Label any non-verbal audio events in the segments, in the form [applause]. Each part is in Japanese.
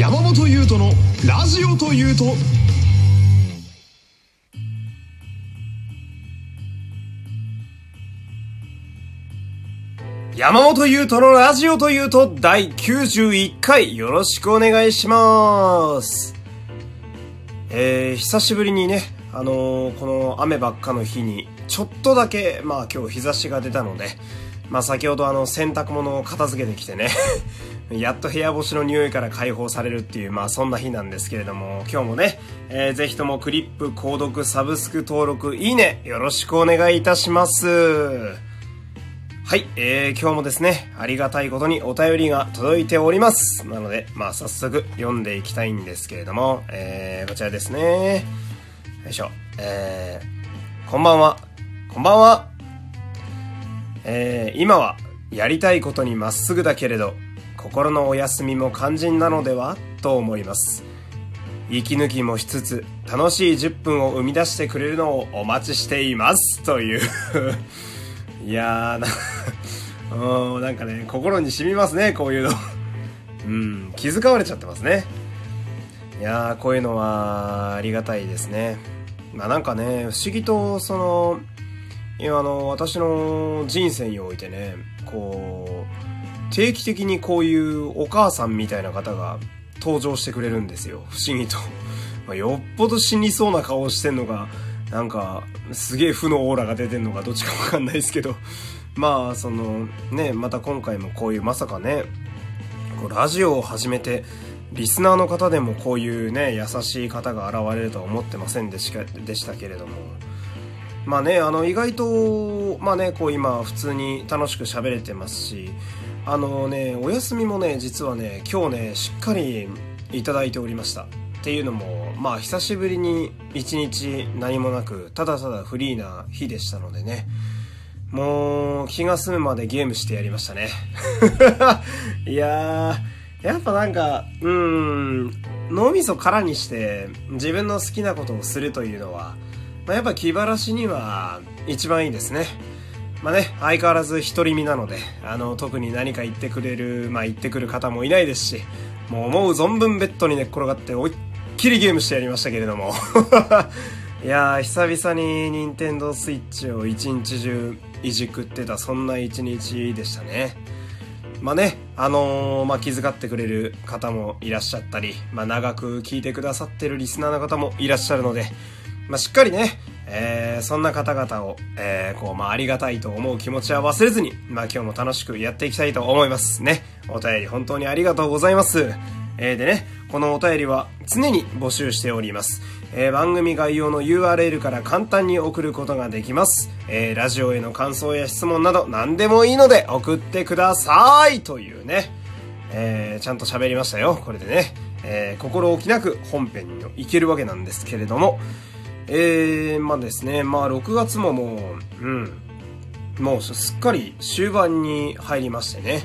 山本優斗のラジオというと山本優斗のラジオというと第91回よろしくお願いします。えー、久しぶりにね、あのーこの雨ばっかの日にちょっとだけ、まあ今日日差しが出たので、まあ先ほどあの洗濯物を片付けてきてね、[laughs] やっと部屋干しの匂いから解放されるっていう、まあそんな日なんですけれども、今日もね、えー、ぜひともクリップ、購読、サブスク登録、いいね、よろしくお願いいたします。はい、えー、今日もですね、ありがたいことにお便りが届いております。なので、まあ早速読んでいきたいんですけれども、えー、こちらですね。よいしょ。えー、こんばんは。こんばんは。えー、今はやりたいことにまっすぐだけれど、心のお休みも肝心なのでは？と思います。息抜きもしつつ、楽しい10分を生み出してくれるのをお待ちしています。という。[laughs] いやーな、[laughs] うん、なんかね、心に染みますね、こういうの。うん、気遣われちゃってますね。いやー、こういうのは、ありがたいですね。まあなんかね、不思議と、その、今あの、私の人生においてね、こう、定期的にこういうお母さんみたいな方が登場してくれるんですよ。不思議と。[laughs] まあ、よっぽど死にそうな顔してんのか、なんか、すげえ負のオーラが出てんのかどっちかわかんないですけど、[laughs] まあ、その、ね、また今回もこういうまさかね、こうラジオを始めて、リスナーの方でもこういうね、優しい方が現れるとは思ってませんでしかでしたけれども、まあね、あの、意外と、まあね、こう今普通に楽しく喋れてますし、あのね、お休みもね、実はね、今日ね、しっかりいただいておりました。っていうのも、まあ久しぶりに一日何もなく、ただただフリーな日でしたのでね、もう気が済むまでゲームしてやりましたね。[laughs] いやー、やっぱなんか、うーん、脳みそ空にして自分の好きなことをするというのは、まあ、やっぱ気晴らしには一番いいですね。まあね、相変わらず独り身なので、あの、特に何か言ってくれる、まあ言ってくる方もいないですし、もう思う存分ベッドに寝っ転がって思いっきりゲームしてやりましたけれども。[laughs] いやー、久々に任天堂スイッチを一日中いじくってた、そんな一日でしたね。まあね、あのーまあ気遣ってくれる方もいらっしゃったり、まあ長く聞いてくださってるリスナーの方もいらっしゃるので、まあしっかりね、えー、そんな方々を、えー、こう、まあありがたいと思う気持ちは忘れずに、まあ今日も楽しくやっていきたいと思いますね。お便り本当にありがとうございます。えー、でね、このお便りは常に募集しております。えー番組概要の URL から簡単に送ることができます。えーラジオへの感想や質問など何でもいいので送ってくださいというね、えーちゃんと喋りましたよ。これでね、えー心置きなく本編に行けるわけなんですけれども、えー、まあですね、まあ6月ももう、うん、もうすっかり終盤に入りましてね。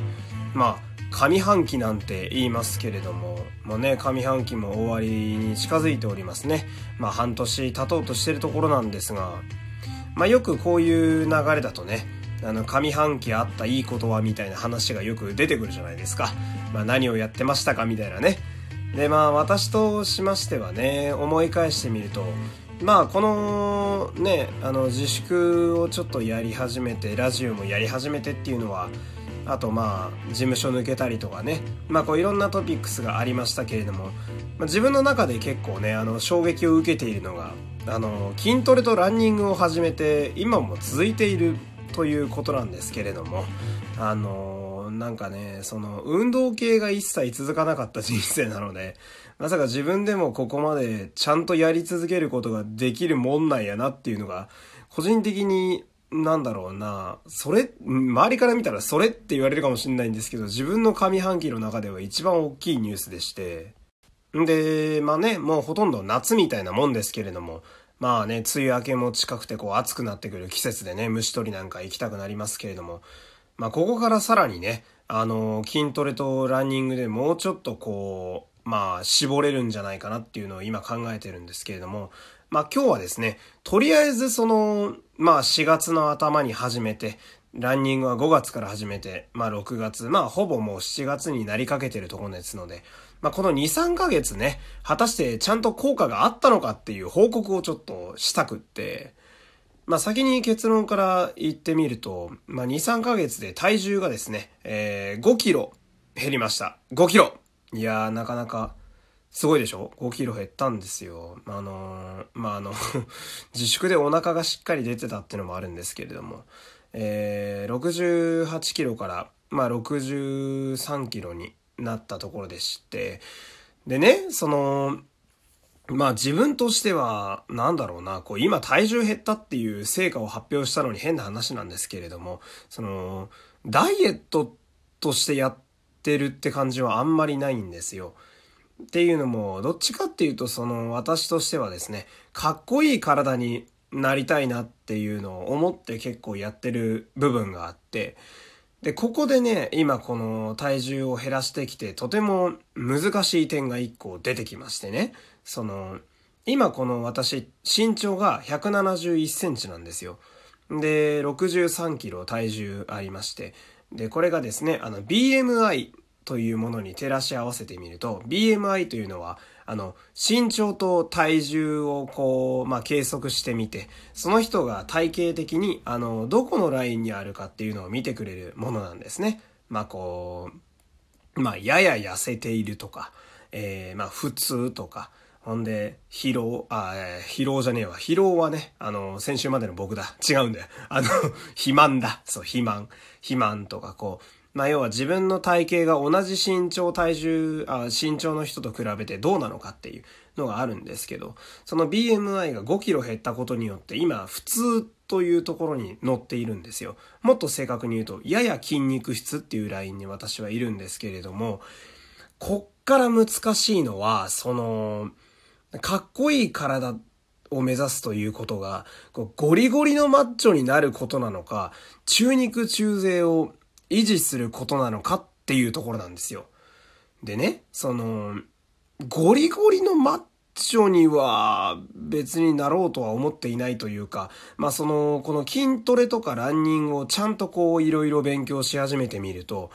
まあ、上半期なんて言いますけれども、もうね、上半期も終わりに近づいておりますね。まあ半年経とうとしてるところなんですが、まあよくこういう流れだとね、あの、上半期あったいいことはみたいな話がよく出てくるじゃないですか。まあ何をやってましたかみたいなね。で、まあ私としましてはね、思い返してみると、まあこのね、あの自粛をちょっとやり始めて、ラジオもやり始めてっていうのは、あとまあ事務所抜けたりとかね、まあこういろんなトピックスがありましたけれども、まあ、自分の中で結構ね、あの衝撃を受けているのが、あの筋トレとランニングを始めて今も続いているということなんですけれども、あのなんかね、その運動系が一切続かなかった人生なので、まさか自分でもここまでちゃんとやり続けることができるもんなんやなっていうのが、個人的になんだろうな、それ、周りから見たらそれって言われるかもしれないんですけど、自分の上半期の中では一番大きいニュースでして、で、まあね、もうほとんど夏みたいなもんですけれども、まあね、梅雨明けも近くてこう暑くなってくる季節でね、虫取りなんか行きたくなりますけれども、まあここからさらにね、あの、筋トレとランニングでもうちょっとこう、まあ絞れるんじゃないかなっていうのを今考えてるんですけれども、まあ今日はですね、とりあえずその、まあ4月の頭に始めて、ランニングは5月から始めて、まあ6月、まあほぼもう7月になりかけてるところですので、まあこの2、3ヶ月ね、果たしてちゃんと効果があったのかっていう報告をちょっとしたくって、まあ先に結論から言ってみると、まあ2、3ヶ月で体重がですね、えー、5キロ減りました。5キロいやなかなか、すごいでしょ ?5 キロ減ったんですよ。あのー、まあ、あの [laughs] 自粛でお腹がしっかり出てたっていうのもあるんですけれども、えー、68キロから、まあ、63キロになったところでして、でね、その、まあ自分としては、なんだろうな、こう今体重減ったっていう成果を発表したのに変な話なんですけれども、その、ダイエットとしてやってるって感じはあんまりないんですよ。っていうのも、どっちかっていうと、その、私としてはですね、かっこいい体になりたいなっていうのを思って結構やってる部分があって、で、ここでね、今この体重を減らしてきて、とても難しい点が一個出てきましてね、その、今この私、身長が171センチなんですよ。で、63キロ体重ありまして、で、これがですね、あの、BMI というものに照らし合わせてみると、BMI というのは、あの、身長と体重をこう、まあ、計測してみて、その人が体型的に、あの、どこのラインにあるかっていうのを見てくれるものなんですね。まあ、こう、まあ、やや痩せているとか、えー、まあ、普通とか、ほんで、疲労、あ、えー、疲労じゃねえわ。疲労はね、あの、先週までの僕だ。違うんだよ。あの、[laughs] 肥満だ。そう、肥満。肥満とか、こう、まあ要は自分の体型が同じ身長体重あ、身長の人と比べてどうなのかっていうのがあるんですけど、その BMI が5キロ減ったことによって今普通というところに乗っているんですよ。もっと正確に言うと、やや筋肉質っていうラインに私はいるんですけれども、こっから難しいのは、その、かっこいい体を目指すということが、こうゴリゴリのマッチョになることなのか、中肉中背を維持することなのかっていうところなんですよ。でね、その、ゴリゴリのマッチョには別になろうとは思っていないというか、まあその、この筋トレとかランニングをちゃんとこういろいろ勉強し始めてみると、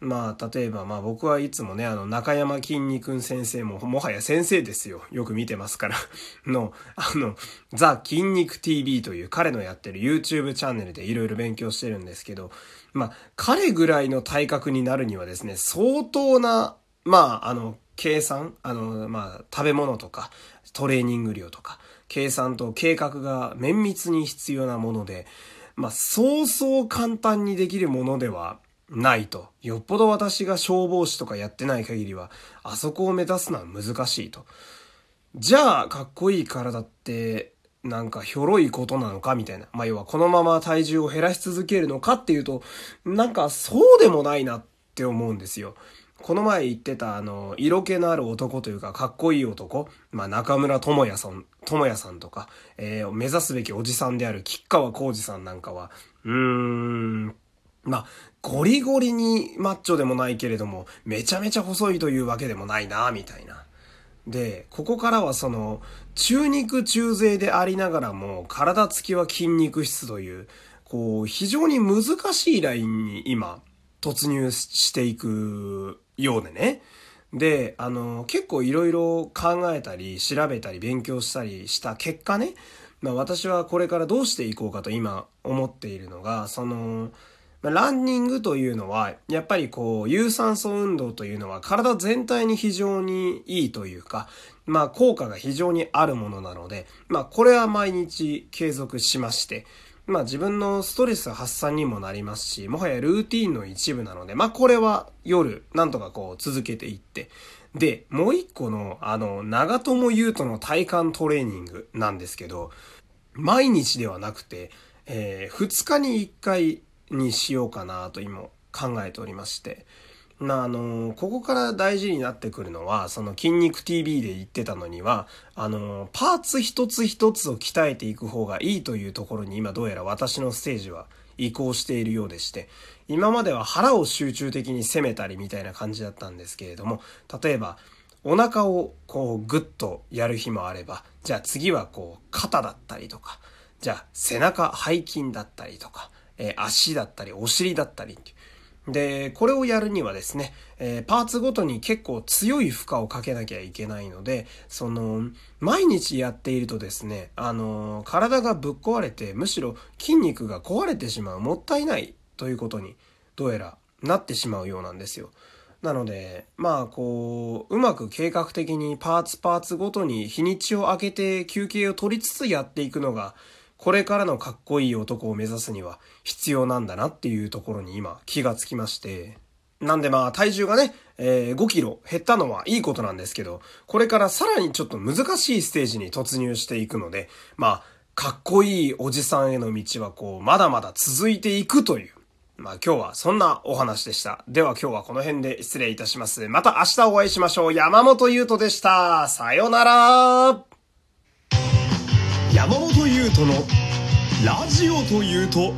まあ、例えば、まあ僕はいつもね、あの、中山筋肉先生も、もはや先生ですよ。よく見てますから [laughs] の、あの、ザ・筋肉 TV という彼のやってる YouTube チャンネルでいろいろ勉強してるんですけど、まあ、彼ぐらいの体格になるにはですね、相当な、まあ、あの、計算、あの、まあ、食べ物とか、トレーニング量とか、計算と計画が綿密に必要なもので、まあ、そうそう簡単にできるものではないと。よっぽど私が消防士とかやってない限りは、あそこを目指すのは難しいと。じゃあ、かっこいい体って、なんかひょろいことなのかみたいな。まあ、要はこのまま体重を減らし続けるのかっていうと、なんかそうでもないなって思うんですよ。この前言ってたあの、色気のある男というかかっこいい男、まあ中村智也さん、智也さんとか、えー、目指すべきおじさんである吉川浩司さんなんかは、うーん、まあ、ゴリゴリにマッチョでもないけれども、めちゃめちゃ細いというわけでもないな、みたいな。で、ここからはその、中肉中背でありながらも、体つきは筋肉質という、こう、非常に難しいラインに今、突入していくようでね。で、あの、結構いろいろ考えたり、調べたり、勉強したりした結果ね、まあ私はこれからどうしていこうかと今思っているのが、その、ランニングというのは、やっぱりこう、有酸素運動というのは体全体に非常にいいというか、まあ効果が非常にあるものなので、まあこれは毎日継続しまして、まあ自分のストレス発散にもなりますし、もはやルーティンの一部なので、まあこれは夜、なんとかこう続けていって、で、もう一個の、あの、長友佑都の体幹トレーニングなんですけど、毎日ではなくて、えー、2日に1回にしようかなと今考えておりまして。な、あの、ここから大事になってくるのは、その筋肉 TV で言ってたのには、あの、パーツ一つ一つを鍛えていく方がいいというところに今どうやら私のステージは移行しているようでして、今までは腹を集中的に攻めたりみたいな感じだったんですけれども、例えば、お腹をこうグッとやる日もあれば、じゃあ次はこう肩だったりとか、じゃあ背中背筋だったりとか、え、足だったり、お尻だったりで、これをやるにはですね、え、パーツごとに結構強い負荷をかけなきゃいけないので、その、毎日やっているとですね、あの、体がぶっ壊れて、むしろ筋肉が壊れてしまう、もったいないということに、どうやらなってしまうようなんですよ。なので、まあこう、うまく計画的にパーツパーツごとに日にちを空けて休憩を取りつつやっていくのが、これからのかっこいい男を目指すには必要なんだなっていうところに今気がつきまして。なんでまあ体重がね、えー、5キロ減ったのはいいことなんですけど、これからさらにちょっと難しいステージに突入していくので、まあ、かっこいいおじさんへの道はこう、まだまだ続いていくという、まあ今日はそんなお話でした。では今日はこの辺で失礼いたします。また明日お会いしましょう。山本優斗でした。さよなら山本優斗のラジオというと